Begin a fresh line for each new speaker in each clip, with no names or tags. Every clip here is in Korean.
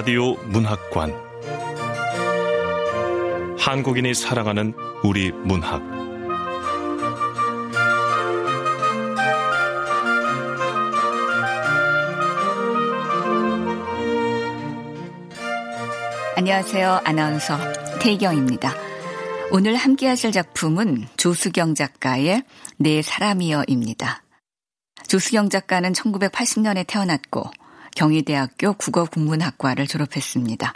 라디오 문학관 한국인이 사랑하는 우리 문학
안녕하세요. 아나운서 태경입니다. 오늘 함께 하실 작품은 조수경 작가의 내 사람이여입니다. 조수경 작가는 1980년에 태어났고 경희대학교 국어국문학과를 졸업했습니다.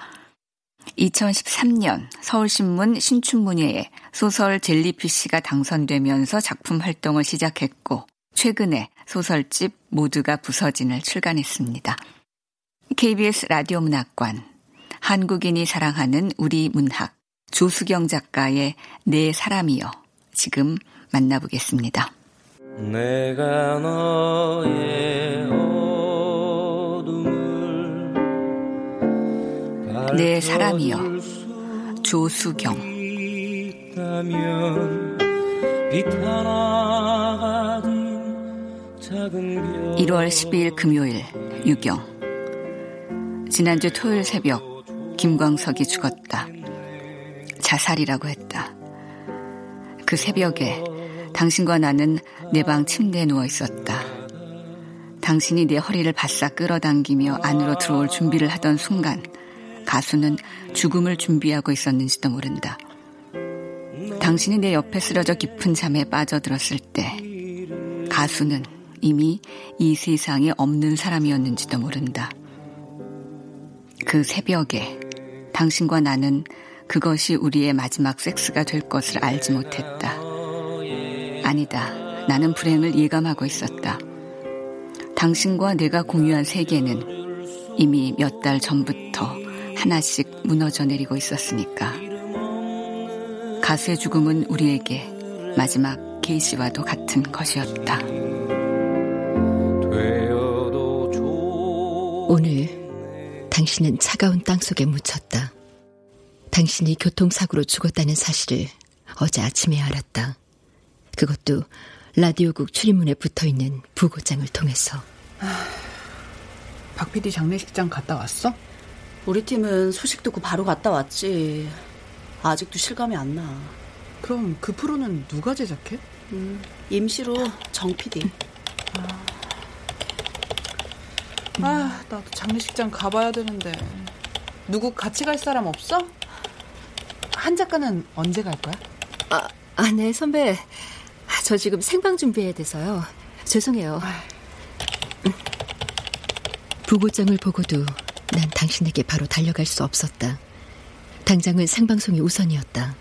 2013년 서울신문 신춘문예에 소설 젤리피쉬가 당선되면서 작품 활동을 시작했고 최근에 소설집 모두가 부서진을 출간했습니다. KBS 라디오 문학관 한국인이 사랑하는 우리 문학 조수경 작가의 내 사람이여 지금 만나보겠습니다.
내가 너의
내 사람이여 조수경 1월 12일 금요일 유경 지난주 토요일 새벽 김광석이 죽었다. 자살이라고 했다. 그 새벽에 당신과 나는 내 방 침대에 누워 있었다. 당신이 내 허리를 바싹 끌어당기며 안으로 들어올 준비를 하던 순간 가수는 죽음을 준비하고 있었는지도 모른다. 당신이 내 옆에 쓰러져 깊은 잠에 빠져들었을 때 가수는 이미 이 세상에 없는 사람이었는지도 모른다. 그 새벽에 당신과 나는 그것이 우리의 마지막 섹스가 될 것을 알지 못했다. 아니다. 나는 불행을 예감하고 있었다. 당신과 내가 공유한 세계는 이미 몇 달 전부터 하나씩 무너져 내리고 있었으니까. 가수의 죽음은 우리에게 마지막 게이시와도 같은 것이었다.
오늘 당신은 차가운 땅 속에 묻혔다. 당신이 교통사고로 죽었다는 사실을 어제 아침에 알았다. 그것도 라디오국 출입문에 붙어 있는 부고장을 통해서.
아, 박 PD 장례식장 갔다 왔어?
우리 팀은 소식 듣고 바로 갔다 왔지. 아직도 실감이 안 나.
그럼 그 프로는 누가 제작해?
음, 임시로 정 PD.
아. 아, 나도 장례식장 가봐야 되는데. 누구 같이 갈 사람 없어? 한 작가는 언제 갈 거야?
아, 아, 네, 선배. 아, 저 지금 생방 준비해야 돼서요. 죄송해요. 부고장을 보고도 난 당신에게 바로 달려갈 수 없었다. 당장은 생방송이 우선이었다.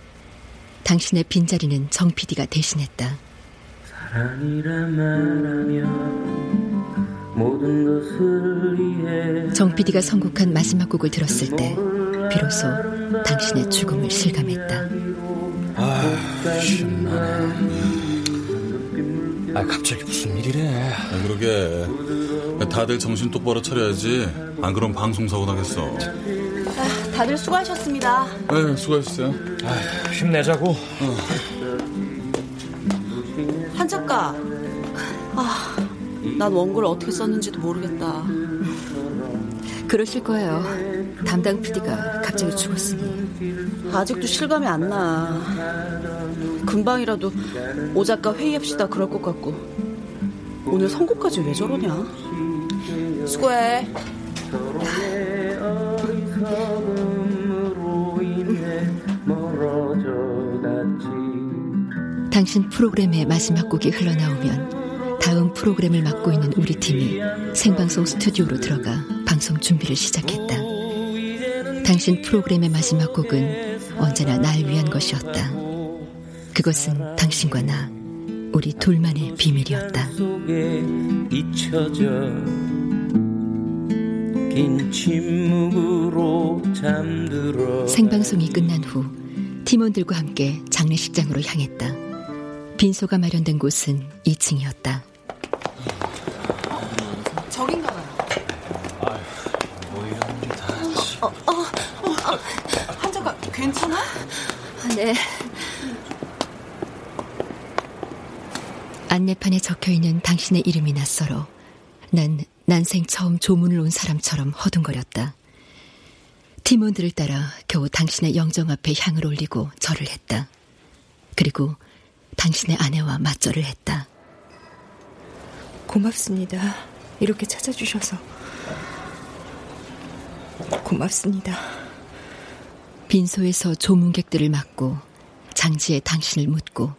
당신의 빈자리는 정 PD가 대신했다. 정 PD가 선곡한 마지막 곡을 들었을 때 비로소 당신의 죽음을 실감했다.
아, 신나네. 아, 갑자기 무슨 일이래?
아, 그러게. 다들 정신 똑바로 차려야지. 안 그럼 방송사고 나겠어.
아, 다들 수고하셨습니다.
네, 수고하셨어요.
아, 힘내자고. 어.
한 작가. 아, 난 원고를 어떻게 썼는지도 모르겠다.
그러실 거예요. 담당 PD가 갑자기 죽었으니.
아직도 실감이 안 나. 금방이라도 오 작가 회의합시다 그럴 것 같고. 오늘 선곡까지 왜 저러냐? 수고해.
당신 프로그램의 마지막 곡이 흘러나오면 다음 프로그램을 맡고 있는 우리 팀이 생방송 스튜디오로 들어가 방송 준비를 시작했다. 당신 프로그램의 마지막 곡은 언제나 날 위한 것이었다. 그것은 당신과 나, 우리 둘만의 비밀이었다. 생방송이 끝난 후 팀원들과 함께 장례식장으로 향했다. 빈소가 마련된 곳은 2층이었다.
저긴가 봐요.
뭐 이런 일이 다.
어, 어, 어, 환자가 괜찮아?
네. 안내판에 적혀 있는 당신의 이름이 낯설어 난 난생 처음 조문을 온 사람처럼 허둥거렸다. 팀원들을 따라 겨우 당신의 영정 앞에 향을 올리고 절을 했다. 그리고 당신의 아내와 맞절을 했다.
고맙습니다. 이렇게 찾아주셔서. 고맙습니다.
빈소에서 조문객들을 맞고 장지에 당신을 묻고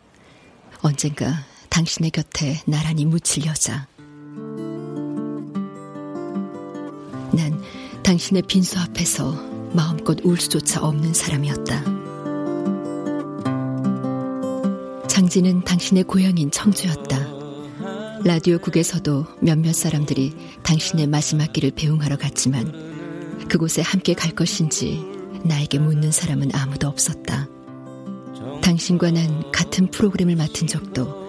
언젠가 당신의 곁에 나란히 묻힐 여자. 난 당신의 빈소 앞에서 마음껏 울 수조차 없는 사람이었다. 장지는 당신의 고향인 청주였다. 라디오국에서도 몇몇 사람들이 당신의 마지막 길을 배웅하러 갔지만 그곳에 함께 갈 것인지 나에게 묻는 사람은 아무도 없었다. 당신과 난 같은 프로그램을 맡은 적도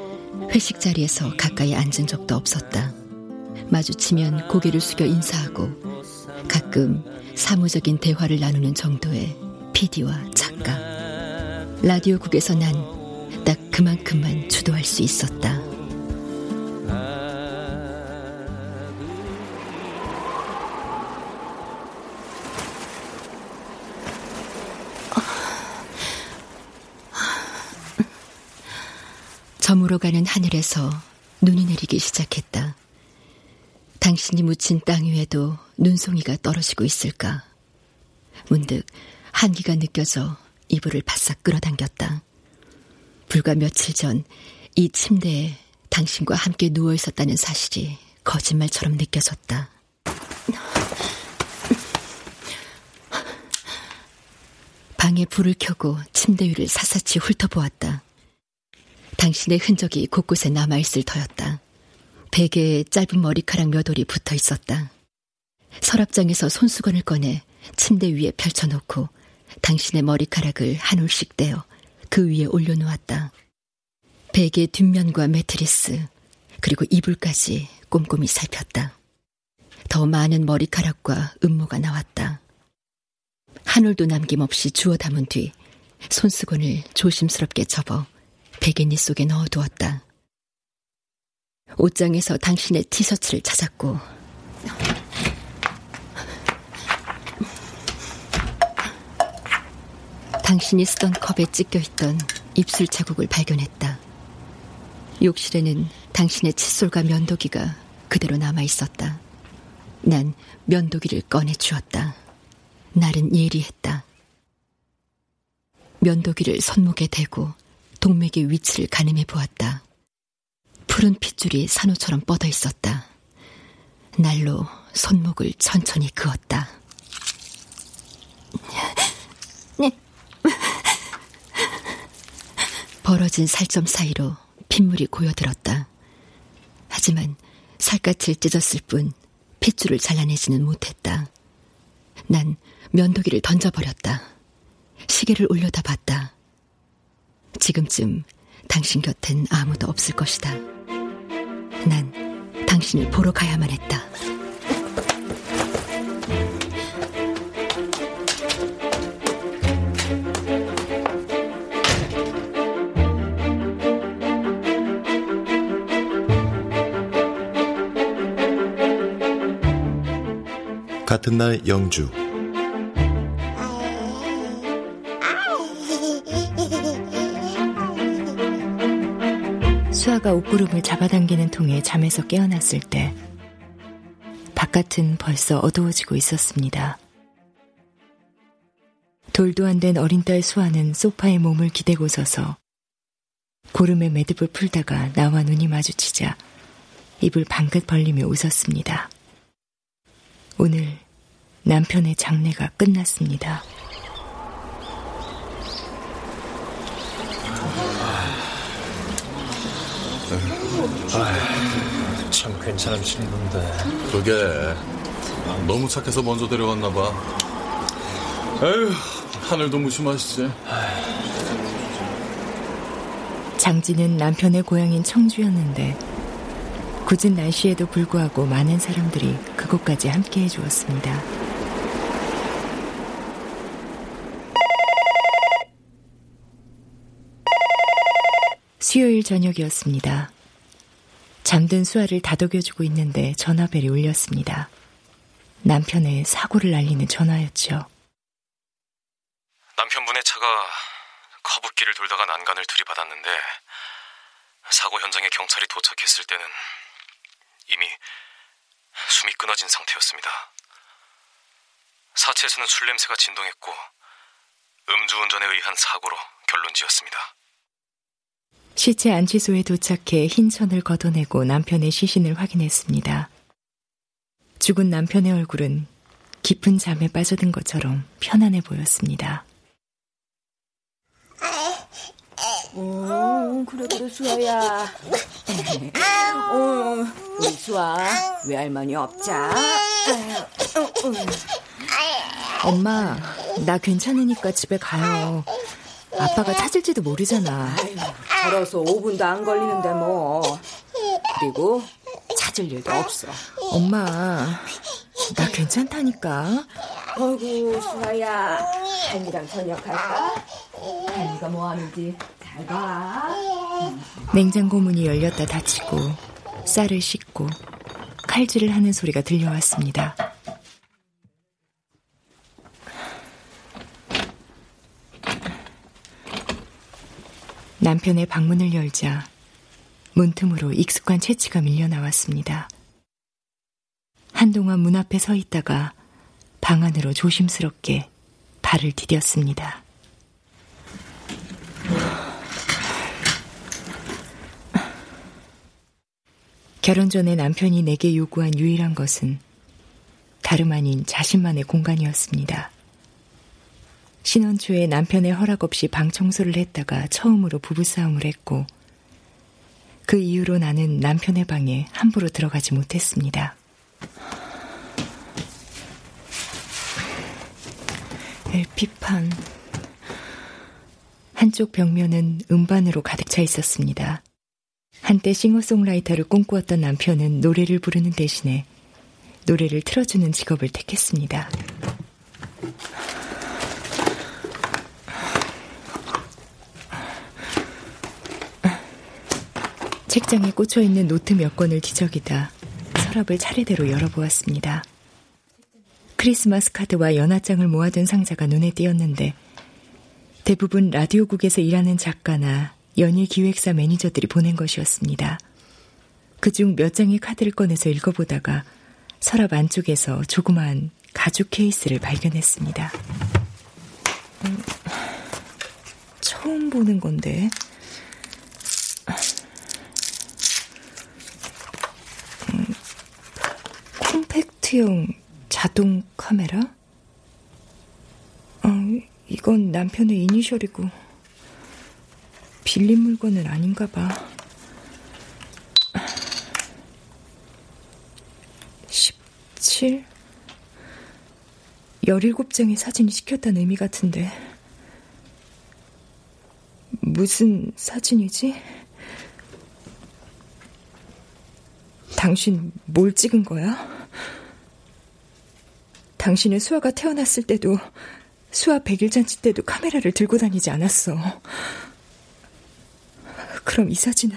회식 자리에서 가까이 앉은 적도 없었다. 마주치면 고개를 숙여 인사하고 가끔 사무적인 대화를 나누는 정도의 PD와 작가. 라디오국에서 난 딱 그만큼만 주도할 수 있었다. 저물어가는 하늘에서 눈이 내리기 시작했다. 당신이 묻힌 땅 위에도 눈송이가 떨어지고 있을까? 문득 한기가 느껴져 이불을 바싹 끌어당겼다. 불과 며칠 전 이 침대에 당신과 함께 누워 있었다는 사실이 거짓말처럼 느껴졌다. 방에 불을 켜고 침대 위를 사사치 훑어보았다. 당신의 흔적이 곳곳에 남아있을 터였다. 베개에 짧은 머리카락 몇 올이 붙어 있었다. 서랍장에서 손수건을 꺼내 침대 위에 펼쳐놓고 당신의 머리카락을 한 올씩 떼어 그 위에 올려놓았다. 베개 뒷면과 매트리스, 그리고 이불까지 꼼꼼히 살폈다. 더 많은 머리카락과 음모가 나왔다. 한 올도 남김없이 주워 담은 뒤 손수건을 조심스럽게 접어 베개니 속에 넣어두었다. 옷장에서 당신의 티셔츠를 찾았고 당신이 쓰던 컵에 찢겨 있던 입술 자국을 발견했다. 욕실에는 당신의 칫솔과 면도기가 그대로 남아 있었다. 난 면도기를 꺼내 주었다. 날은 예리했다. 면도기를 손목에 대고 동맥의 위치를 가늠해 보았다. 푸른 핏줄이 산호처럼 뻗어 있었다. 날로 손목을 천천히 그었다. 벌어진 살점 사이로 핏물이 고여들었다. 하지만 살갗을 찢었을 뿐 핏줄을 잘라내지는 못했다. 난 면도기를 던져버렸다. 시계를 올려다 봤다. 지금쯤 당신 곁엔 아무도 없을 것이다. 난 당신을 보러 가야만 했다.
같은 날 영주
수아가 옷구름을 잡아당기는 통에 잠에서 깨어났을 때 바깥은 벌써 어두워지고 있었습니다. 돌도 안 된 어린 딸 수아는 소파에 몸을 기대고 서서 고름에 매듭을 풀다가 나와 눈이 마주치자 입을 방긋 벌리며 웃었습니다. 오늘 남편의 장례가 끝났습니다.
아휴, 참 괜찮은 친구인데.
그게 너무 착해서 먼저 데려갔나 봐. 에휴, 하늘도 무심하시지.
장지는 남편의 고향인 청주였는데 굳은 날씨에도 불구하고 많은 사람들이 그곳까지 함께 해 주었습니다. 수요일 저녁이었습니다. 잠든 수아를 다독여주고 있는데 전화벨이 울렸습니다. 남편의 사고를 알리는 전화였죠.
남편분의 차가 커브길을 돌다가 난간을 들이받았는데 사고 현장에 경찰이 도착했을 때는 이미 숨이 끊어진 상태였습니다. 사체에서는 술 냄새가 진동했고 음주운전에 의한 사고로 결론 지었습니다.
시체 안치소에 도착해 흰 천을 걷어내고 남편의 시신을 확인했습니다. 죽은 남편의 얼굴은 깊은 잠에 빠져든 것처럼 편안해 보였습니다.
어, 그래, 그래, 수아야. 어, 우리 수아, 외할머니 없자.
엄마, 나 괜찮으니까 집에 가요. 아빠가 찾을지도 모르잖아.
걸어서 5분도 안 걸리는데 뭐. 그리고 찾을 일도 없어.
엄마, 나 괜찮다니까.
어이구, 수아야. 할미랑 저녁할까? 할미가 뭐 하는지 잘 봐.
냉장고 문이 열렸다 닫히고 쌀을 씻고 칼질을 하는 소리가 들려왔습니다. 남편의 방문을 열자 문틈으로 익숙한 채취가 밀려 나왔습니다. 한동안 문 앞에 서 있다가 방 안으로 조심스럽게 발을 디뎠습니다. 결혼 전에 남편이 내게 요구한 유일한 것은 다름 아닌 자신만의 공간이었습니다. 신혼 초에 남편의 허락 없이 방 청소를 했다가 처음으로 부부싸움을 했고 그 이후로 나는 남편의 방에 함부로 들어가지 못했습니다. LP판. 한쪽 벽면은 음반으로 가득 차 있었습니다. 한때 싱어송라이터를 꿈꾸었던 남편은 노래를 부르는 대신에 노래를 틀어주는 직업을 택했습니다. 책장에 꽂혀 있는 노트 몇 권을 뒤적이다 서랍을 차례대로 열어보았습니다. 크리스마스 카드와 연하장을 모아둔 상자가 눈에 띄었는데 대부분 라디오국에서 일하는 작가나 연예 기획사 매니저들이 보낸 것이었습니다. 그중 몇 장의 카드를 꺼내서 읽어보다가 서랍 안쪽에서 조그마한 가죽 케이스를 발견했습니다. 음, 처음 보는 건데. 음, 콤팩트용 자동 카메라? 어, 이건 남편의 이니셜이고 빌린 물건은 아닌가 봐. 17? 17장의 사진이 시켰다는 의미 같은데. 무슨 사진이지? 당신 뭘 찍은 거야? 당신은 수아가 태어났을 때도 수아 백일 잔치 때도 카메라를 들고 다니지 않았어. 그럼 이 사진은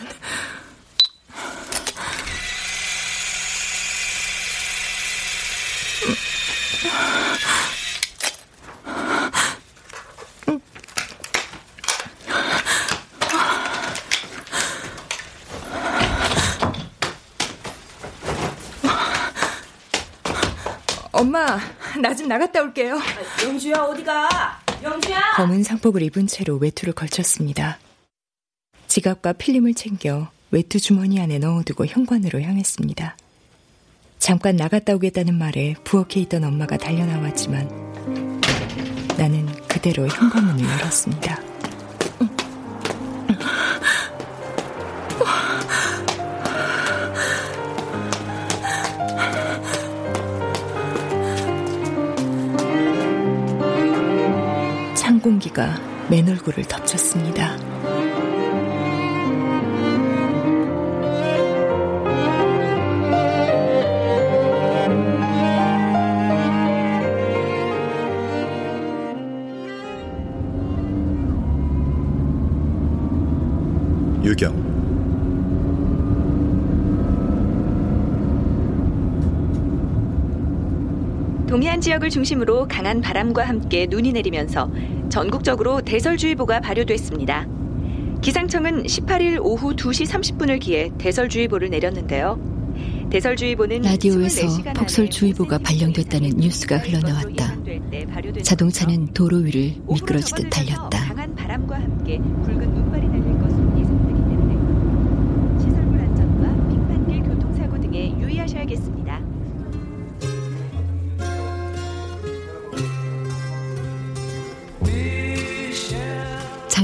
엄마, 나 좀 나갔다 올게요.
영주야, 어디가? 영주야!
검은 상복을 입은 채로 외투를 걸쳤습니다. 지갑과 필름을 챙겨 외투 주머니 안에 넣어두고 현관으로 향했습니다. 잠깐 나갔다 오겠다는 말에 부엌에 있던 엄마가 달려나왔지만 나는 그대로 현관문을 열었습니다. 공기가 맨 얼굴을 덮쳤습니다.
유경
동해안 지역을 중심으로 강한 바람과 함께 눈이 내리면서 전국적으로 대설주의보가 발효됐습니다. 기상청은 18일 오후 2시 30분을 기해 대설주의보를 내렸는데요. 대설주의보는
라디오에서
24시간
폭설주의보가 발령됐다는 뉴스가 흘러나왔다. 자동차는 도로 위를 미끄러지듯 달렸다.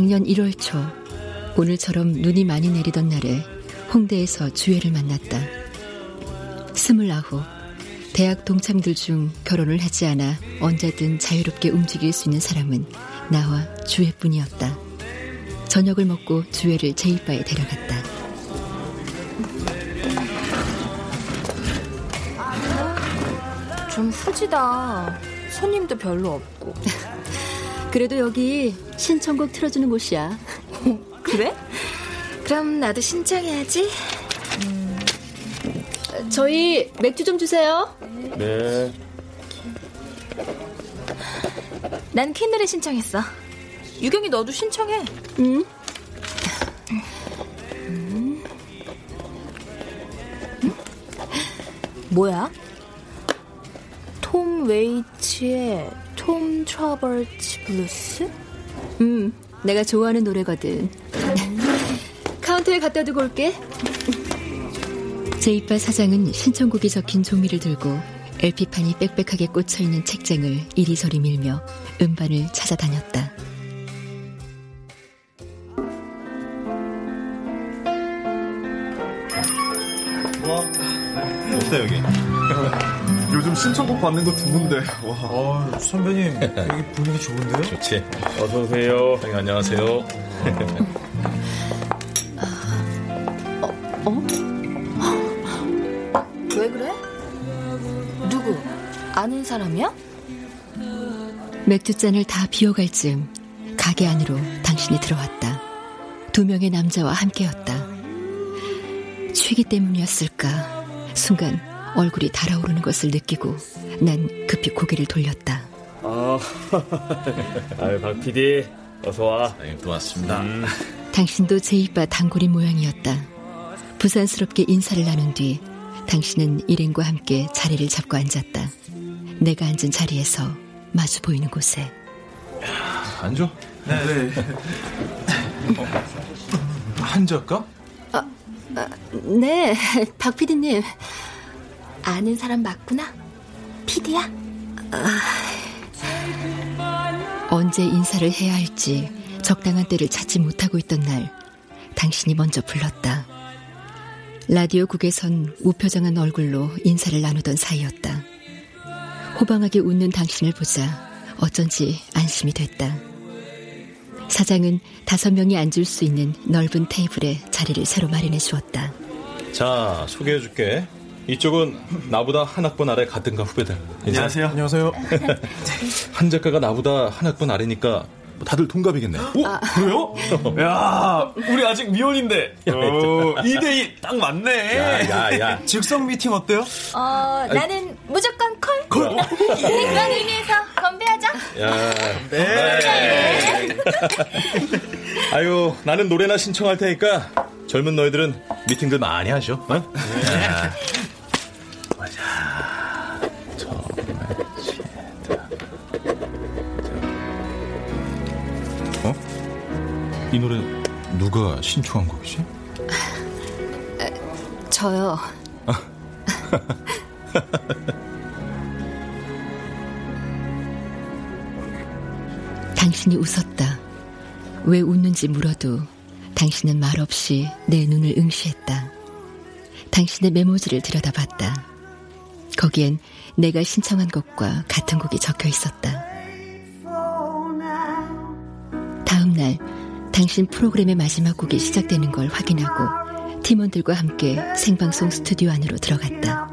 작년 1월 초 오늘처럼 눈이 많이 내리던 날에 홍대에서 주애를 만났다. 스물아홉 대학 동창들 중 결혼을 하지 않아 언제든 자유롭게 움직일 수 있는 사람은 나와 주애뿐이었다. 저녁을 먹고 주애를 제이바에 데려갔다.
좀 후지다. 손님도 별로 없고.
그래도 여기 신청곡 틀어주는 곳이야.
그래? 그럼 나도 신청해야지. 음.
저희 맥주 좀 주세요.
네.
난 퀸노래 신청했어. 유경이 너도 신청해.
응.
뭐야? 톰 웨이츠의 Tom Traubert's Blues?
음, 내가 좋아하는 노래거든. 카운터에 갖다 두고 올게. 제이바 사장은 신청곡이 적힌 종이를 들고 LP판이 빽빽하게 꽂혀있는 책장을 이리저리 밀며 음반을 찾아다녔다.
어때 여기? 신청곡 받는 거 드문데. 와.
어, 선배님 여기 분위기 좋은데요?
좋지. 어서 오세요. 형님 안녕하세요.
왜 그래? 누구? 아는 사람이야?
맥주잔을 다 비워갈 즈음 가게 안으로 당신이 들어왔다. 두 명의 남자와 함께였다. 취기 때문이었을까? 순간 얼굴이 달아오르는 것을 느끼고 난 급히 고개를 돌렸다.
아, 아유 박 PD 어서 와.
네, 또 왔습니다.
음.
당신도 제이바 단골인 모양이었다. 부산스럽게 인사를 나눈 뒤 당신은 일행과 함께 자리를 잡고 앉았다. 내가 앉은 자리에서 마주 보이는 곳에
앉아.
네. 네. 어, 한자까?
아, 아, 네, 박 PD님. 아는 사람 맞구나? PD야? 아...
언제 인사를 해야 할지 적당한 때를 찾지 못하고 있던 날, 당신이 먼저 불렀다. 라디오국에선 우표정한 얼굴로 인사를 나누던 사이였다. 호방하게 웃는 당신을 보자 어쩐지 안심이 됐다. 사장은 다섯 명이 앉을 수 있는 넓은 테이블에 자리를 새로 마련해 주었다.
자, 소개해 줄게. 이쪽은 나보다 한 학번 아래 같은 가 후배들.
안녕하세요. 안녕하세요.
한 작가가 나보다 한 학번 아래니까 다들 동갑이겠네.
오, 아. 그래요? 야, 우리 아직 미혼인데. 어, 2대2 딱 맞네.
야, 야, 야.
즉석 미팅 어때요?
어, 나는 무조건 콜.
콜?
그런 의미에서 건배하자.
야, 네. 네. 아유, 나는 노래나 신청할 테니까 젊은 너희들은 미팅들 많이 하셔. 어? 네. 맞아. 정말 어? 이 노래 누가 신청한 곡이지?
저요. 당신이 웃었다. 왜 웃는지 물어도 당신은 말없이 내 눈을 응시했다. 당신의 메모지를 들여다봤다. 거기엔 내가 신청한 곡과 같은 곡이 적혀 있었다. 다음 날 당신 프로그램의 마지막 곡이 시작되는 걸 확인하고 팀원들과 함께 생방송 스튜디오 안으로 들어갔다.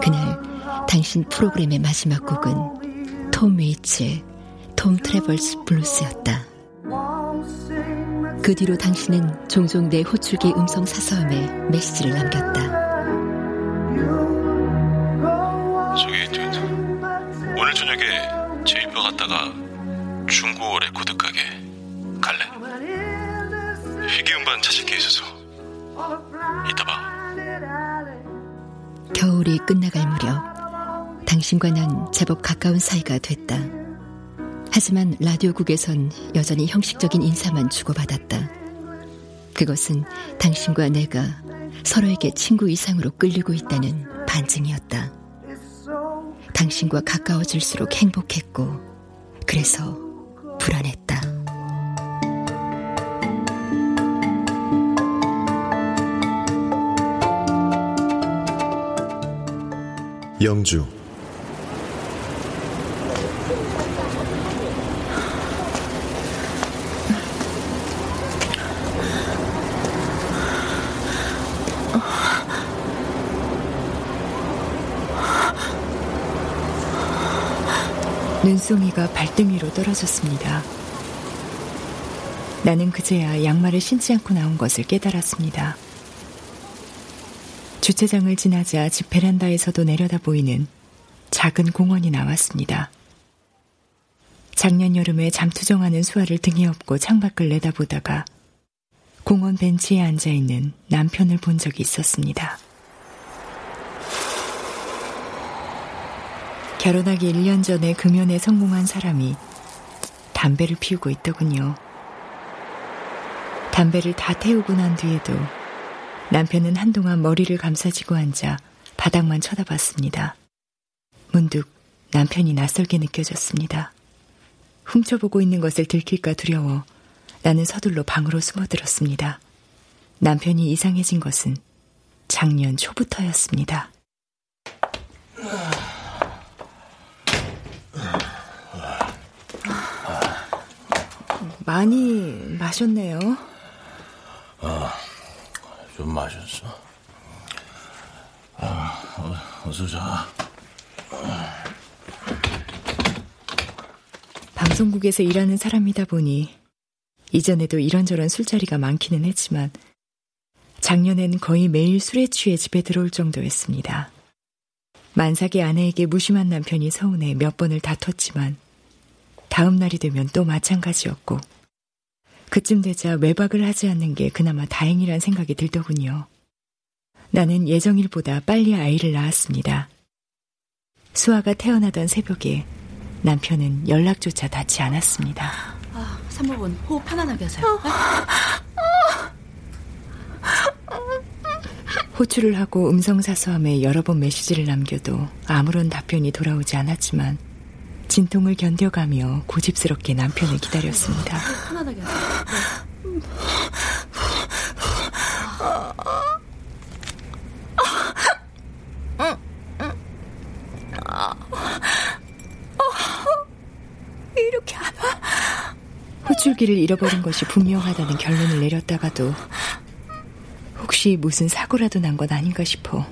그날 당신 프로그램의 마지막 곡은 톰 웨이츠의 Tom Traubert's Blues였다. 그 뒤로 당신은 종종 내 호출기 음성 사서함에 메시지를 남겼다.
중고 레코드 가게 갈래? 희귀 음반 찾을 게 있어서 이따 봐.
겨울이 끝나갈 무렵 당신과 난 제법 가까운 사이가 됐다. 하지만 라디오국에선 여전히 형식적인 인사만 주고받았다. 그것은 당신과 내가 서로에게 친구 이상으로 끌리고 있다는 반증이었다. 당신과 가까워질수록 행복했고, 그래서 불안했다.
영주
눈송이가 발등 위로 떨어졌습니다. 나는 그제야 양말을 신지 않고 나온 것을 깨달았습니다. 주차장을 지나자 집 베란다에서도 내려다 보이는 작은 공원이 나왔습니다. 작년 여름에 잠투정하는 수아를 등에 업고 창밖을 내다보다가 공원 벤치에 앉아 있는 남편을 본 적이 있었습니다. 결혼하기 1년 전에 금연에 성공한 사람이 담배를 피우고 있더군요. 담배를 다 태우고 난 뒤에도 남편은 한동안 머리를 감싸지고 앉아 바닥만 쳐다봤습니다. 문득 남편이 낯설게 느껴졌습니다. 훔쳐보고 있는 것을 들킬까 두려워 나는 서둘러 방으로 숨어들었습니다. 남편이 이상해진 것은 작년 초부터였습니다. 많이 마셨네요.
어, 좀 마셨어. 아, 어, 어서 자.
방송국에서 일하는 사람이다 보니 이전에도 이런저런 술자리가 많기는 했지만 작년엔 거의 매일 술에 취해 집에 들어올 정도였습니다. 만삭의 아내에게 무심한 남편이 서운해 몇 번을 다퉜지만 다음 날이 되면 또 마찬가지였고 그쯤 되자 외박을 하지 않는 게 그나마 다행이란 생각이 들더군요. 나는 예정일보다 빨리 아이를 낳았습니다. 수아가 태어나던 새벽에 남편은 연락조차 닿지 않았습니다.
아, 산모분 호흡 편안하게 하세요. 네?
호출을 하고 음성사서함에 여러 번 메시지를 남겨도 아무런 답변이 돌아오지 않았지만 진통을 견뎌가며 고집스럽게 남편을 기다렸습니다.
편안하게 하세요.
이렇게 아파? 호출기를 잃어버린 것이 분명하다는 결론을 내렸다가도 혹시 무슨 사고라도 난것 아닌가 싶어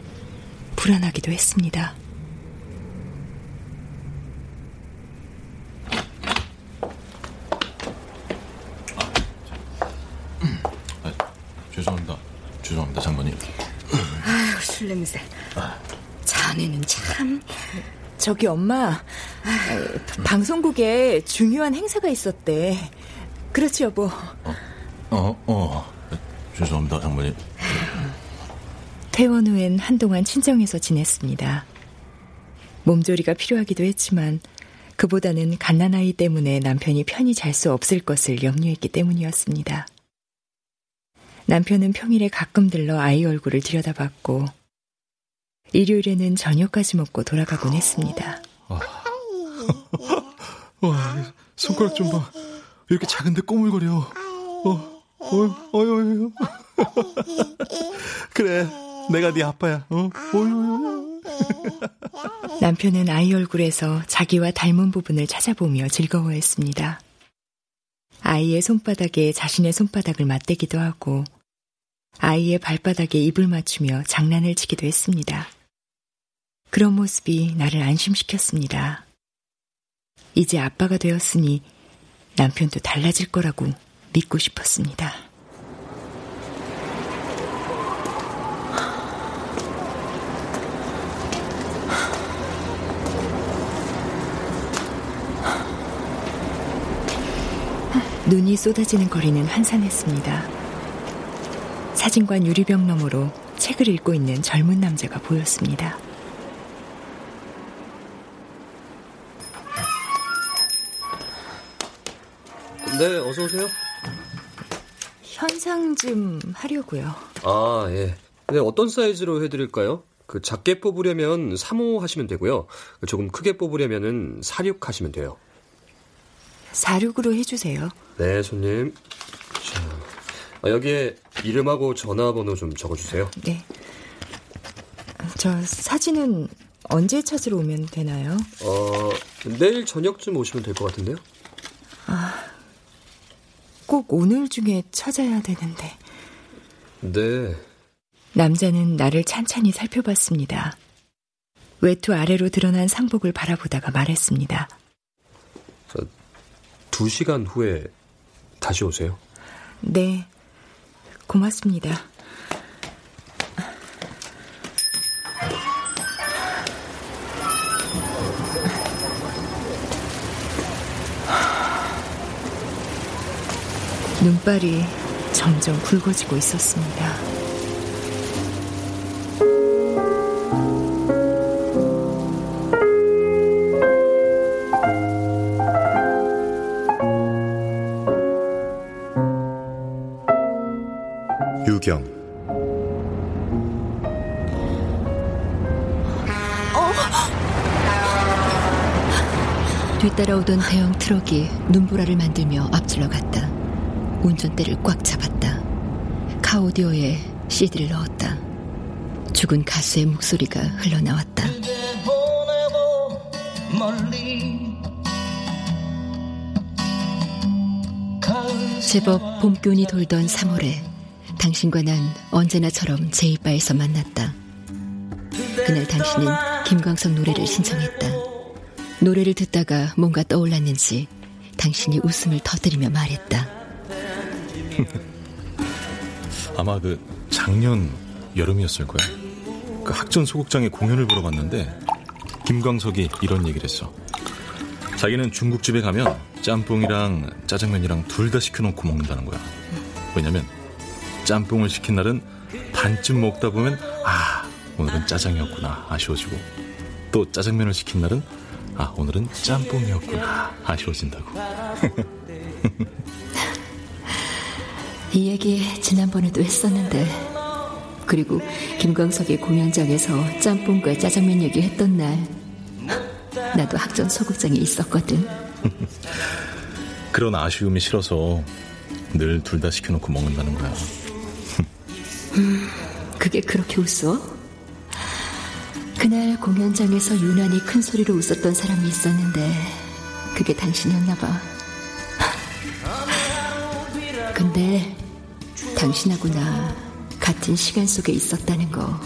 불안하기도 했습니다.
죄송합니다, 장모님.
아유, 술 냄새. 자네는 참.
저기 엄마, 방송국에 중요한 행사가 있었대. 그렇지 여보.
어, 어. 죄송합니다, 장모님.
퇴원 후엔 한동안 친정에서 지냈습니다. 몸조리가 필요하기도 했지만 그보다는 갓난아이 때문에 남편이 편히 잘 수 없을 것을 염려했기 때문이었습니다. 남편은 평일에 가끔 들러 아이 얼굴을 들여다봤고 일요일에는 저녁까지 먹고 돌아가곤 했습니다.
와, 손가락 좀 봐. 이렇게 작은데 꼬물거려. 어, 어, 어유, 그래, 내가 네 아빠야. 어, 어유,
남편은 아이 얼굴에서 자기와 닮은 부분을 찾아보며 즐거워했습니다. 아이의 손바닥에 자신의 손바닥을 맞대기도 하고 아이의 발바닥에 입을 맞추며 장난을 치기도 했습니다. 그런 모습이 나를 안심시켰습니다. 이제 아빠가 되었으니 남편도 달라질 거라고 믿고 싶었습니다. 눈이 쏟아지는 거리는 한산했습니다. 사진관 유리병 너머로 책을 읽고 있는 젊은 남자가 보였습니다.
네, 어서 오세요.
현상 좀 하려고요.
아, 예. 네, 어떤 사이즈로 해드릴까요? 그 작게 뽑으려면 3호 하시면 되고요. 조금 크게 뽑으려면은 46 하시면 돼요.
46으로 해주세요.
네, 손님. 자, 아, 여기에 이름하고 전화번호 좀 적어주세요.
네. 저 사진은 언제 찾으러 오면 되나요?
어, 내일 저녁쯤 오시면 될 것 같은데요?
아, 꼭 오늘 중에 찾아야 되는데.
네.
남자는 나를 찬찬히 살펴봤습니다. 외투 아래로 드러난 상복을 바라보다가 말했습니다.
저, 두 시간 후에 다시 오세요.
네. 고맙습니다. 눈발이 점점 굵어지고 있었습니다.
유경
뒤따라오던 대형 트럭이 눈보라를 만들며 앞질러 갔다. 운전대를 꽉 잡았다. 카오디오에 CD를 넣었다. 죽은 가수의 목소리가 흘러나왔다. 제법 봄기운이 돌던 3월에 당신과 난 언제나처럼 제이바에서 만났다. 그날 당신은 김광석 노래를 신청했다. 노래를 듣다가 뭔가 떠올랐는지 당신이 웃음을 터뜨리며 말했다.
아마 그 작년 여름이었을 거야. 그 학전 소극장에 공연을 보러 갔는데 김광석이 이런 얘기를 했어. 자기는 중국집에 가면 짬뽕이랑 짜장면이랑 둘 다 시켜놓고 먹는다는 거야. 왜냐면 짬뽕을 시킨 날은 반쯤 먹다 보면 아 오늘은 짜장이었구나 아쉬워지고 또 짜장면을 시킨 날은 아 오늘은 짬뽕이었구나 아쉬워진다고.
이 얘기 지난번에도 했었는데 그리고 김광석이 공연장에서 짬뽕과 짜장면 얘기 했던 날 나도 학전 소극장에 있었거든.
그런 아쉬움이 싫어서 늘 둘 다 시켜놓고 먹는다는 거야.
음, 그게 그렇게 웃어? 그날 공연장에서 유난히 큰 소리로 웃었던 사람이 있었는데 그게 당신이었나 봐. 근데 당신하고 나 같은 시간 속에 있었다는 거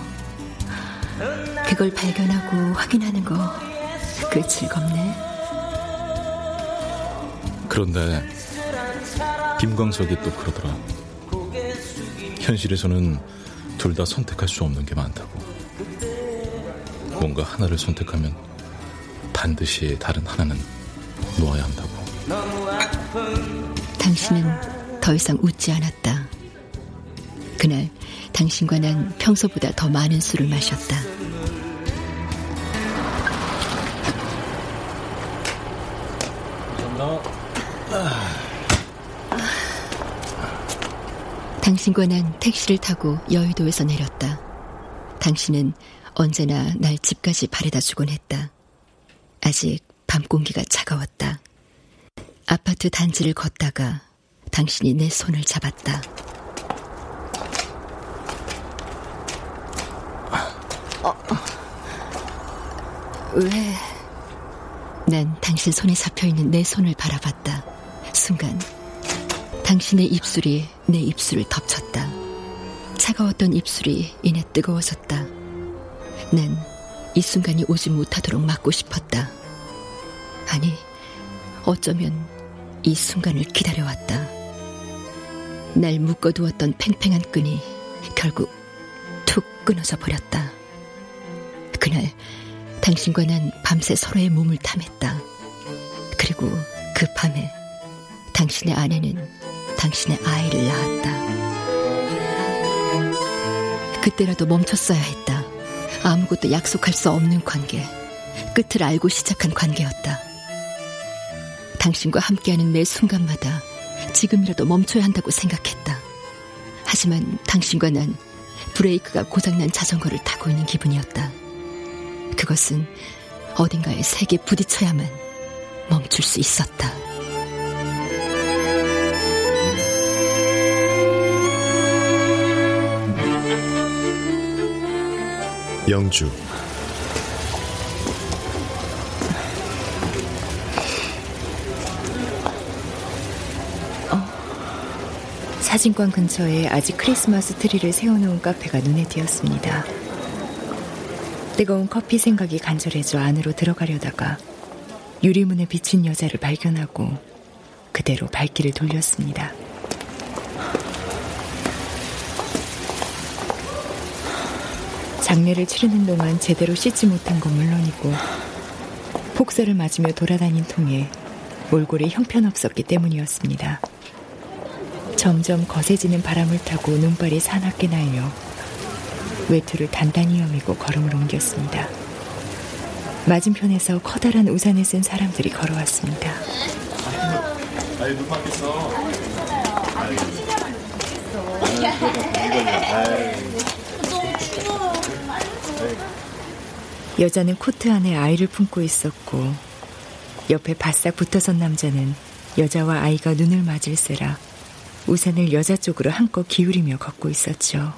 그걸 발견하고 확인하는 거그 즐겁네.
그런데 김광석이 또 그러더라. 현실에서는 둘 다 선택할 수 없는 게 많다고. 뭔가 하나를 선택하면 반드시 다른 하나는 놓아야 한다고.
당신은 더 이상 웃지 않았다. 그날 당신과 난 평소보다 더 많은 술을 마셨다. 당신과 난 택시를 타고 여의도에서 내렸다. 당신은 언제나 날 집까지 바래다 주곤 했다. 아직 밤 공기가 차가웠다. 아파트 단지를 걷다가 당신이 내 손을 잡았다. 왜? 난 당신 손에 잡혀있는 내 손을 바라봤다. 순간 당신의 입술이 내 입술을 덮쳤다. 차가웠던 입술이 이내 뜨거워졌다. 난 이 순간이 오지 못하도록 막고 싶었다. 아니, 어쩌면 이 순간을 기다려왔다. 날 묶어두었던 팽팽한 끈이 결국 툭 끊어져 버렸다. 그날 당신과 난 밤새 서로의 몸을 탐했다. 그리고 그 밤에 당신의 아내는 당신의 아이를 낳았다. 그때라도 멈췄어야 했다. 아무것도 약속할 수 없는 관계. 끝을 알고 시작한 관계였다. 당신과 함께하는 매 순간마다 지금이라도 멈춰야 한다고 생각했다. 하지만 당신과 난 브레이크가 고장난 자전거를 타고 있는 기분이었다. 그것은 어딘가에 세게 부딪혀야만 멈출 수 있었다.
영주
사진관 근처에 아직 크리스마스 트리를 세워놓은 카페가 눈에 띄었습니다. 뜨거운 커피 생각이 간절해져 안으로 들어가려다가 유리문에 비친 여자를 발견하고 그대로 발길을 돌렸습니다. 장례를 치르는 동안 제대로 씻지 못한 건 물론이고 폭설을 맞으며 돌아다닌 통에 몰골이 형편없었기 때문이었습니다. 점점 거세지는 바람을 타고 눈발이 사납게 날며 외투를 단단히 여미고 걸음을 옮겼습니다. 맞은편에서 커다란 우산을 쓴 사람들이 걸어왔습니다. 여자는 코트 안에 아이를 품고 있었고 옆에 바싹 붙어선 남자는 여자와 아이가 눈을 맞을세라 우산을 여자 쪽으로 한껏 기울이며 걷고 있었죠.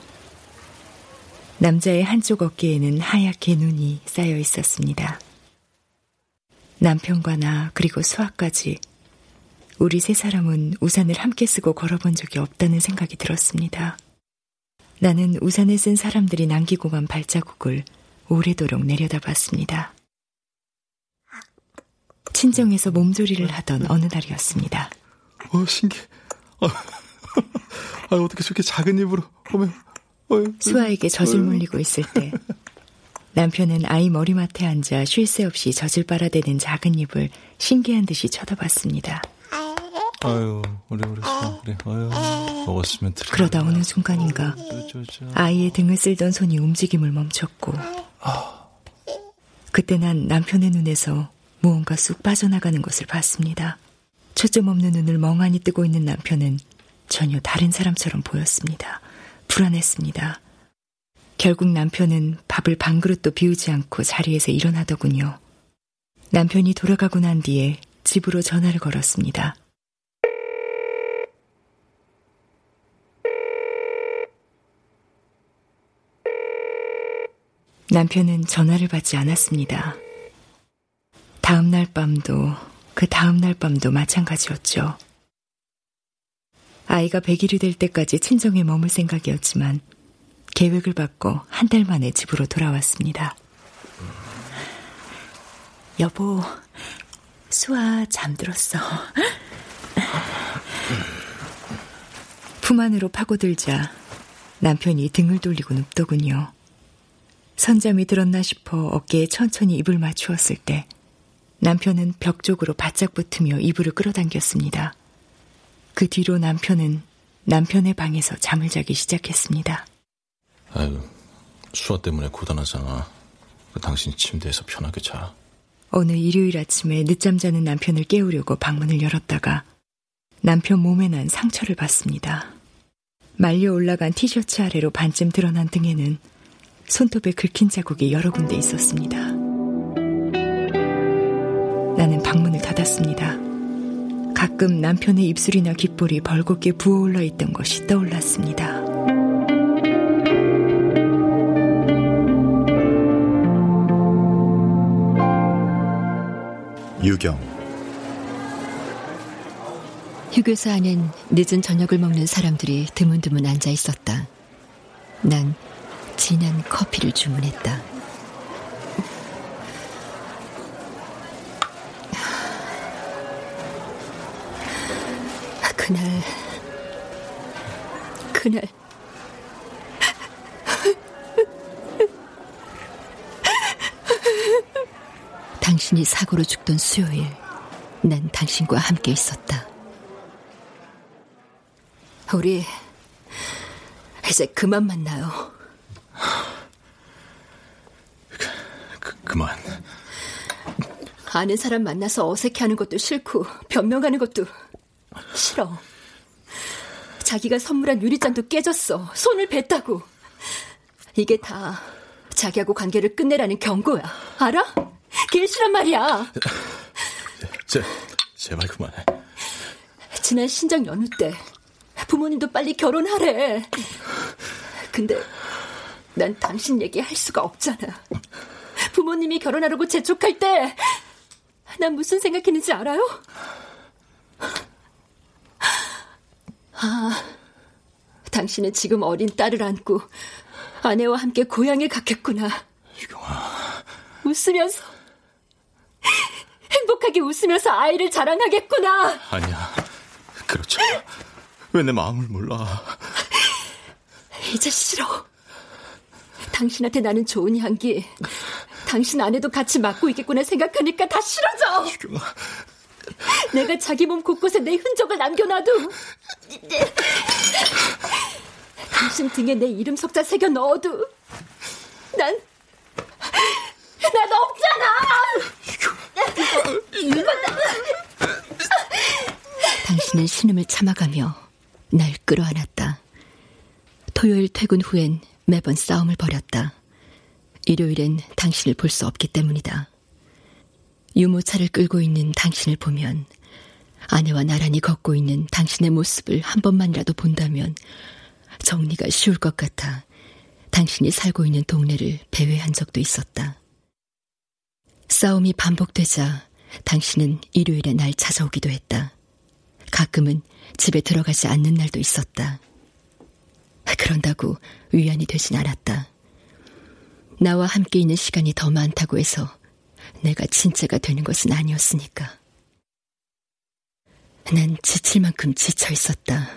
남자의 한쪽 어깨에는 하얗게 눈이 쌓여 있었습니다. 남편과 나 그리고 수아까지 우리 세 사람은 우산을 함께 쓰고 걸어본 적이 없다는 생각이 들었습니다. 나는 우산을 쓴 사람들이 남기고 간 발자국을 오래도록 내려다봤습니다. 친정에서 몸조리를 하던 어느 날이었습니다.
어, 신기해. 아, 아 어떻게 저렇게 작은 입으로, 어머, 어,
수아에게 젖을 물리고 있을 때, 남편은 아이 머리맡에 앉아 쉴 새 없이 젖을 빨아대는 작은 입을 신기한 듯이 쳐다봤습니다.
아유, 오래 써. 그래. 아유, 먹었으면 들어.
그러다 어느 순간인가 아이의 등을 쓸던 손이 움직임을 멈췄고 그때 난 남편의 눈에서 무언가 쑥 빠져나가는 것을 봤습니다. 초점 없는 눈을 멍하니 뜨고 있는 남편은 전혀 다른 사람처럼 보였습니다. 불안했습니다. 결국 남편은 밥을 반 그릇도 비우지 않고 자리에서 일어나더군요. 남편이 돌아가고 난 뒤에 집으로 전화를 걸었습니다. 남편은 전화를 받지 않았습니다. 다음 날 밤도 그 다음 날 밤도 마찬가지였죠. 아이가 100일이 될 때까지 친정에 머물 생각이었지만 계획을 바꿔 한달 만에 집으로 돌아왔습니다. 여보, 수아 잠들었어. 품 안으로 파고들자 남편이 등을 돌리고 눕더군요. 선잠이 들었나 싶어 어깨에 천천히 입을 맞추었을 때 남편은 벽 쪽으로 바짝 붙으며 이불을 끌어당겼습니다. 그 뒤로 남편은 남편의 방에서 잠을 자기 시작했습니다.
아유, 수아 때문에 고단하잖아. 그 당신이 침대에서 편하게 자.
어느 일요일 아침에 늦잠 자는 남편을 깨우려고 방문을 열었다가 남편 몸에 난 상처를 봤습니다. 말려 올라간 티셔츠 아래로 반쯤 드러난 등에는 손톱에 긁힌 자국이 여러 군데 있었습니다. 나는 방문을 닫았습니다. 가끔 남편의 입술이나 귓볼이 벌겋게 부어올라 있던 것이 떠올랐습니다.
유경
휴게소 안엔 늦은 저녁을 먹는 사람들이 드문드문 앉아 있었다. 난 진한 커피를 주문했다. 그날, 그날, 당신이 사고로 죽던 수요일, 난 당신과 함께 있었다. 우리 이제 그만 만나요.
그, 그만.
아는 사람 만나서 어색해하는 것도 싫고 변명하는 것도 싫어. 자기가 선물한 유리잔도 깨졌어. 손을 뱉다고. 이게 다 자기하고 관계를 끝내라는 경고야. 알아? 길시란 말이야.
제, 제발 그만해.
지난 신장 연휴 때 부모님도 빨리 결혼하래. 근데 난 당신 얘기 할 수가 없잖아. 부모님이 결혼하려고 재촉할 때 난 무슨 생각했는지 알아요? 아, 당신은 지금 어린 딸을 안고 아내와 함께 고향에 갔겠구나.
유경아.
웃으면서 행복하게 웃으면서 아이를 자랑하겠구나.
아니야. 않아. 왜내 마음을 몰라.
이제 싫어. 당신한테 나는 좋은 향기, 당신 아내도 같이 맡고 있겠구나 생각하니까 다 싫어져.
유경아.
내가 자기 몸 곳곳에 내 흔적을 남겨놔도 당신 등에 내 이름 석자 새겨 넣어도 난, 난 없잖아. 당신은 신음을 참아가며 날 끌어안았다. 토요일 퇴근 후엔 매번 싸움을 벌였다. 일요일엔 당신을 볼 수 없기 때문이다. 유모차를 끌고 있는 당신을 보면 아내와 나란히 걷고 있는 당신의 모습을 한 번만이라도 본다면 정리가 쉬울 것 같아 당신이 살고 있는 동네를 배회한 적도 있었다. 싸움이 반복되자 당신은 일요일에 날 찾아오기도 했다. 가끔은 집에 들어가지 않는 날도 있었다. 그런다고 위안이 되진 않았다. 나와 함께 있는 시간이 더 많다고 해서 내가 진짜가 되는 것은 아니었으니까. 난 지칠 만큼 지쳐 있었다.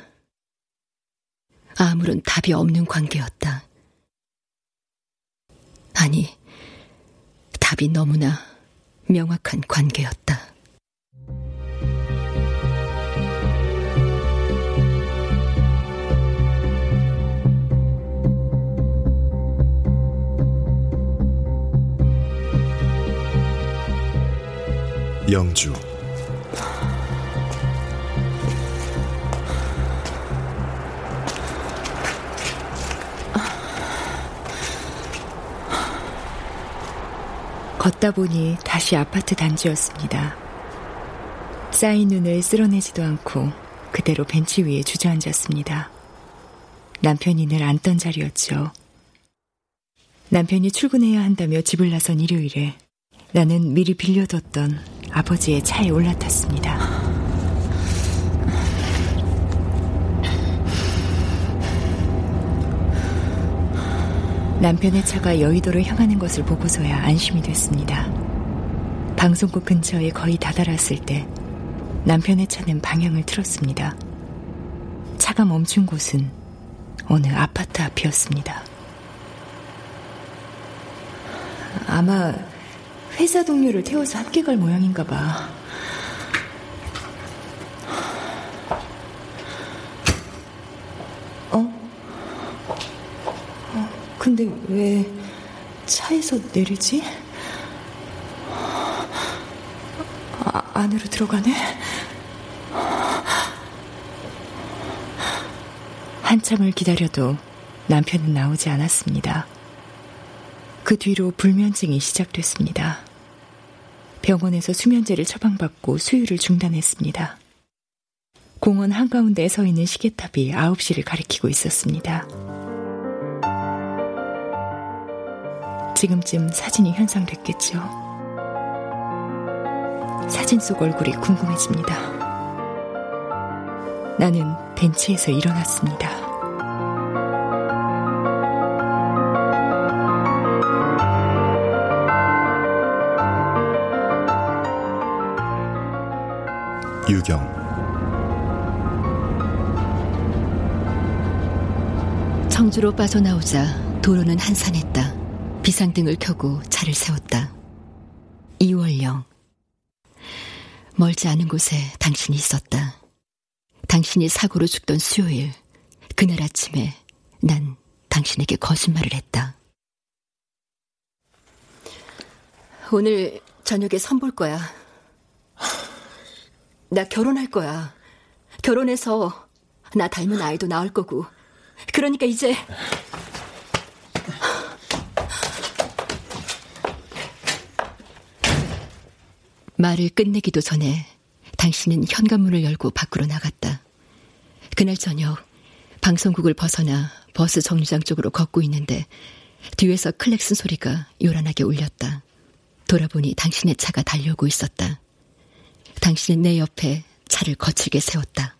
아무런 답이 없는 관계였다. 아니, 답이 너무나 명확한 관계였다.
영주
걷다 보니 다시 아파트 단지였습니다. 쌓인 눈을 쓸어내지도 않고 그대로 벤치 위에 주저앉았습니다. 남편이 늘 앉던 자리였죠. 남편이 출근해야 한다며 집을 나선 일요일에 나는 미리 빌려뒀던 아버지의 차에 올라탔습니다. 남편의 차가 여의도로 향하는 것을 보고서야 안심이 됐습니다. 방송국 근처에 거의 다다랐을 때 남편의 차는 방향을 틀었습니다. 차가 멈춘 곳은 어느 아파트 앞이었습니다. 아마 회사 동료를 태워서 갈 모양인가 봐. 어? 어, 근데 왜 차에서 내리지? 아, 안으로 들어가네? 한참을 기다려도 남편은 나오지 않았습니다. 그 뒤로 불면증이 시작됐습니다. 병원에서 수면제를 처방받고 수유를 중단했습니다. 공원 한가운데에 서 있는 시계탑이 9시를 가리키고 있었습니다. 지금쯤 사진이 현상됐겠죠. 사진 속 얼굴이 궁금해집니다. 나는 벤치에서 일어났습니다.
유경
청주로 빠져나오자 도로는 한산했다. 비상등을 켜고 차를 세웠다. 이월영. 멀지 않은 곳에 당신이 있었다. 당신이 사고로 죽던 수요일, 그날 아침에 난 당신에게 거짓말을 했다. 오늘 저녁에 선볼 거야. 나 결혼할 거야. 결혼해서 나 닮은 아이도 낳을 거고. 그러니까 이제 말을 끝내기도 전에 당신은 현관문을 열고 밖으로 나갔다. 그날 저녁 방송국을 벗어나 버스 정류장 쪽으로 걷고 있는데 뒤에서 클렉슨 소리가 요란하게 울렸다. 돌아보니 당신의 차가 달려오고 있었다. 당신은 내 옆에 차를 거칠게 세웠다.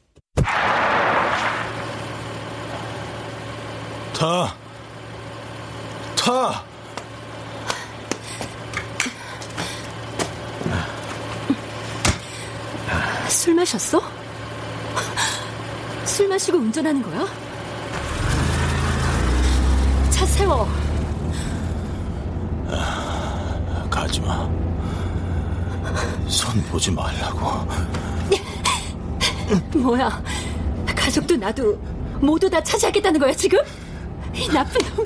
타! 타!
술 마셨어? 술 마시고 운전하는 거야? 차 세워.
가지 마. 손 보지 말라고.
뭐야? 가족도 나도 모두 다 차지하겠다는 거야 지금? 이 나쁜 놈.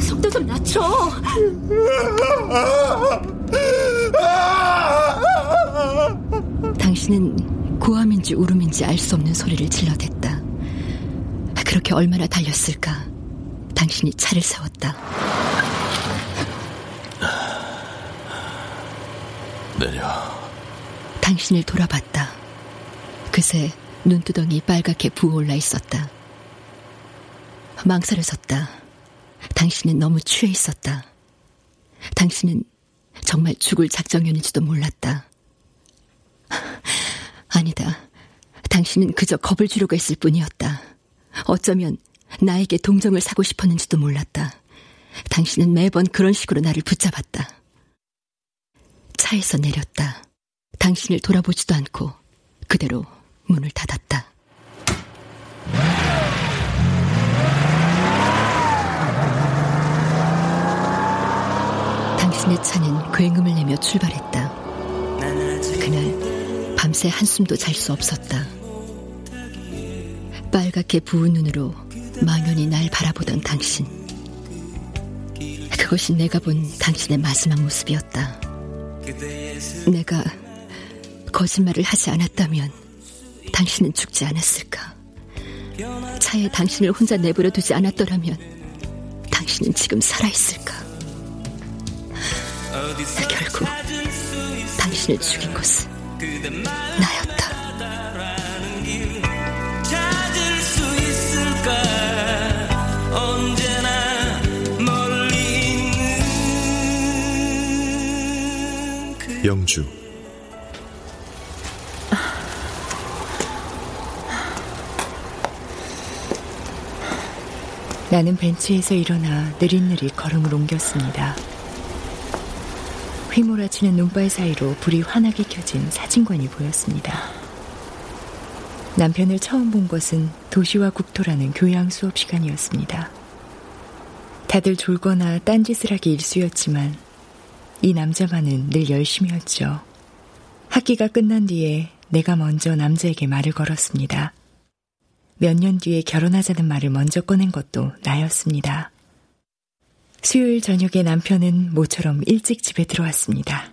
속도 좀 낮춰. 당신은 고함인지 울음인지 알 수 없는 소리를 질러댔다. 그렇게 얼마나 달렸을까? 당신이 차를 세웠다.
내려.
당신을 돌아봤다. 그새 눈두덩이 빨갛게 부어올라 있었다. 망설여졌다. 당신은 너무 취해 있었다. 당신은 정말 죽을 작정이었는지도 몰랐다. 아니다. 당신은 그저 겁을 주려고 했을 뿐이었다. 어쩌면 나에게 동정을 사고 싶었는지도 몰랐다. 당신은 매번 그런 식으로 나를 붙잡았다. 차에서 내렸다. 당신을 돌아보지도 않고 그대로 문을 닫았다. 당신의 차는 굉음을 내며 출발했다. 그날 밤새 한숨도 잘 수 없었다. 빨갛게 부은 눈으로 망연히 날 바라보던 당신. 그것이 내가 본 당신의 마지막 모습이었다. 내가 거짓말을 하지 않았다면 당신은 죽지 않았을까? 차에 당신을 혼자 내버려 두지 않았더라면 당신은 지금 살아있을까? 결국 당신을 죽인 것은 나였다.
그
영주
나는 벤치에서 일어나 느릿느릿 걸음을 옮겼습니다. 휘몰아치는 눈발 사이로 불이 환하게 켜진 사진관이 보였습니다. 남편을 처음 본 것은 도시와 국토라는 교양 수업 시간이었습니다. 다들 졸거나 딴짓을 하기 일쑤였지만 이 남자만은 늘 열심히였죠. 학기가 끝난 뒤에 내가 먼저 남자에게 말을 걸었습니다. 몇 년 뒤에 결혼하자는 말을 먼저 꺼낸 것도 나였습니다. 수요일 저녁에 남편은 모처럼 일찍 집에 들어왔습니다.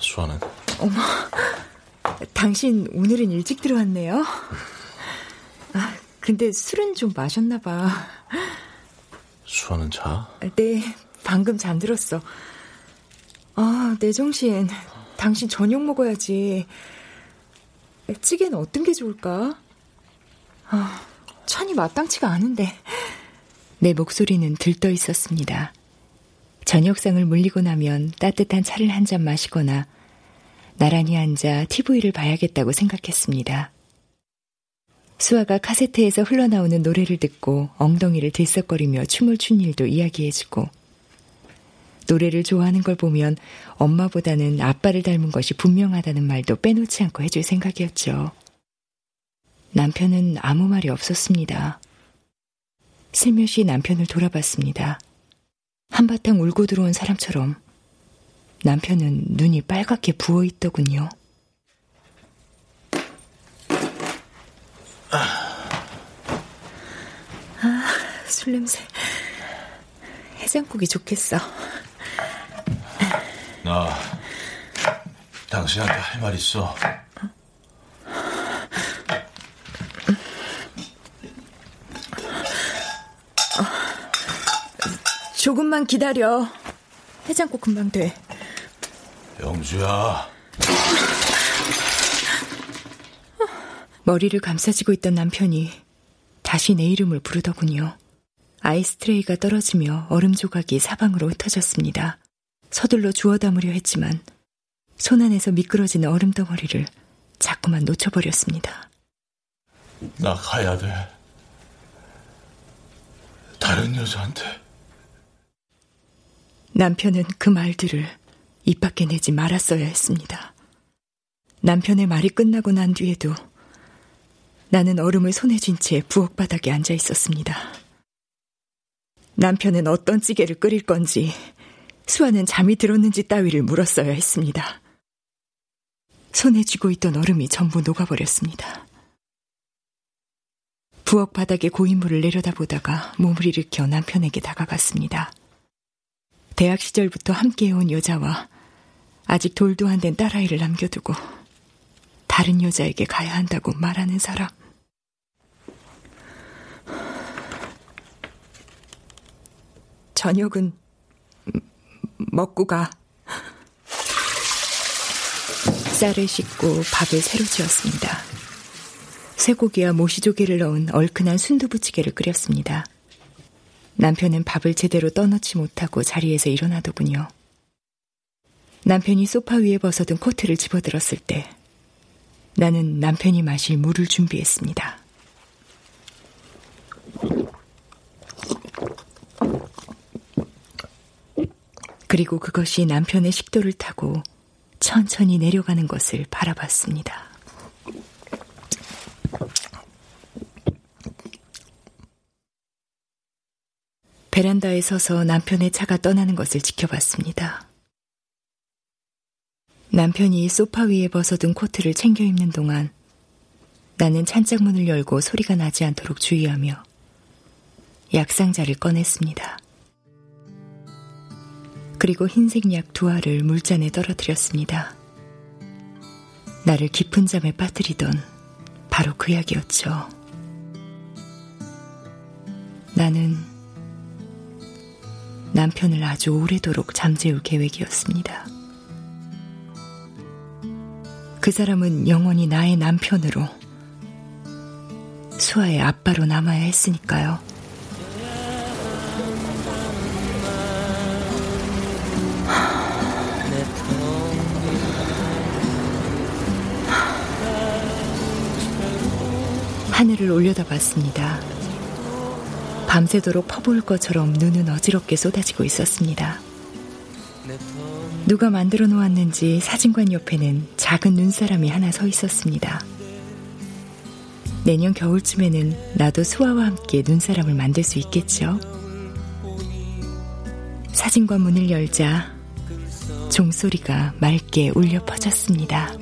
수아는
어머, 당신 오늘은 일찍 들어왔네요. 아, 근데 술은 좀 마셨나 봐.
수아는 자?
네, 방금 잠들었어. 아, 내 정신. 당신 저녁 먹어야지. 찌개는 어떤 게 좋을까? 아, 찬이 마땅치가 않은데. 내 목소리는 들떠 있었습니다. 저녁상을 물리고 나면 따뜻한 차를 한 잔 마시거나 나란히 앉아 TV를 봐야겠다고 생각했습니다. 수아가 카세트에서 흘러나오는 노래를 듣고 엉덩이를 들썩거리며 춤을 춘 일도 이야기해주고 노래를 좋아하는 걸 보면 엄마보다는 아빠를 닮은 것이 분명하다는 말도 빼놓지 않고 해줄 생각이었죠. 남편은 아무 말이 없었습니다. 슬며시 남편을 돌아봤습니다. 한바탕 울고 들어온 사람처럼 남편은 눈이 빨갛게 부어 있더군요. 아, 술 냄새. 해장국이 좋겠어.
나 당신한테 할 말 있어.
조금만 기다려. 해장국 금방 돼.
영주야.
머리를 감싸지고 있던 남편이 다시 내 이름을 부르더군요. 아이스트레이가 떨어지며 얼음 조각이 사방으로 흩어졌습니다. 서둘러 주워 담으려 했지만 손 안에서 미끄러지는 얼음 덩어리를 자꾸만 놓쳐버렸습니다.
나 가야 돼. 다른 여자한테.
남편은 그 말들을 입 밖에 내지 말았어야 했습니다. 남편의 말이 끝나고 난 뒤에도 나는 얼음을 손에 쥔 채 부엌 바닥에 앉아 있었습니다. 남편은 어떤 찌개를 끓일 건지, 수아는 잠이 들었는지 따위를 물었어야 했습니다. 손에 쥐고 있던 얼음이 전부 녹아버렸습니다. 부엌 바닥에 고인물을 내려다보다가 몸을 일으켜 남편에게 다가갔습니다. 대학 시절부터 함께해온 여자와 아직 돌도 안 된 딸아이를 남겨두고 다른 여자에게 가야 한다고 말하는 사람. 저녁은 먹고 가. 쌀을 씻고 밥을 새로 지었습니다. 쇠고기와 모시조개를 넣은 얼큰한 순두부찌개를 끓였습니다. 남편은 밥을 제대로 떠넣지 못하고 자리에서 일어나더군요. 남편이 소파 위에 벗어둔 코트를 집어들었을 때 나는 남편이 마실 물을 준비했습니다. 그리고 그것이 남편의 식도를 타고 천천히 내려가는 것을 바라봤습니다. 베란다에 서서 남편의 차가 떠나는 것을 지켜봤습니다. 남편이 소파 위에 벗어둔 코트를 챙겨 입는 동안 나는 찬장문을 열고 소리가 나지 않도록 주의하며 약상자를 꺼냈습니다. 그리고 흰색 약 두 알을 물잔에 떨어뜨렸습니다. 나를 깊은 잠에 빠뜨리던 바로 그 약이었죠. 나는 남편을 아주 오래도록 잠재울 계획이었습니다. 그 사람은 영원히 나의 남편으로 수아의 아빠로 남아야 했으니까요. 하늘을 올려다 봤습니다. 밤새도록 퍼부을 것처럼 눈은 어지럽게 쏟아지고 있었습니다. 누가 만들어 놓았는지 사진관 옆에는 작은 눈사람이 하나 서 있었습니다. 내년 겨울쯤에는 나도 수아와 함께 눈사람을 만들 수 있겠죠? 사진관 문을 열자 종소리가 맑게 울려 퍼졌습니다.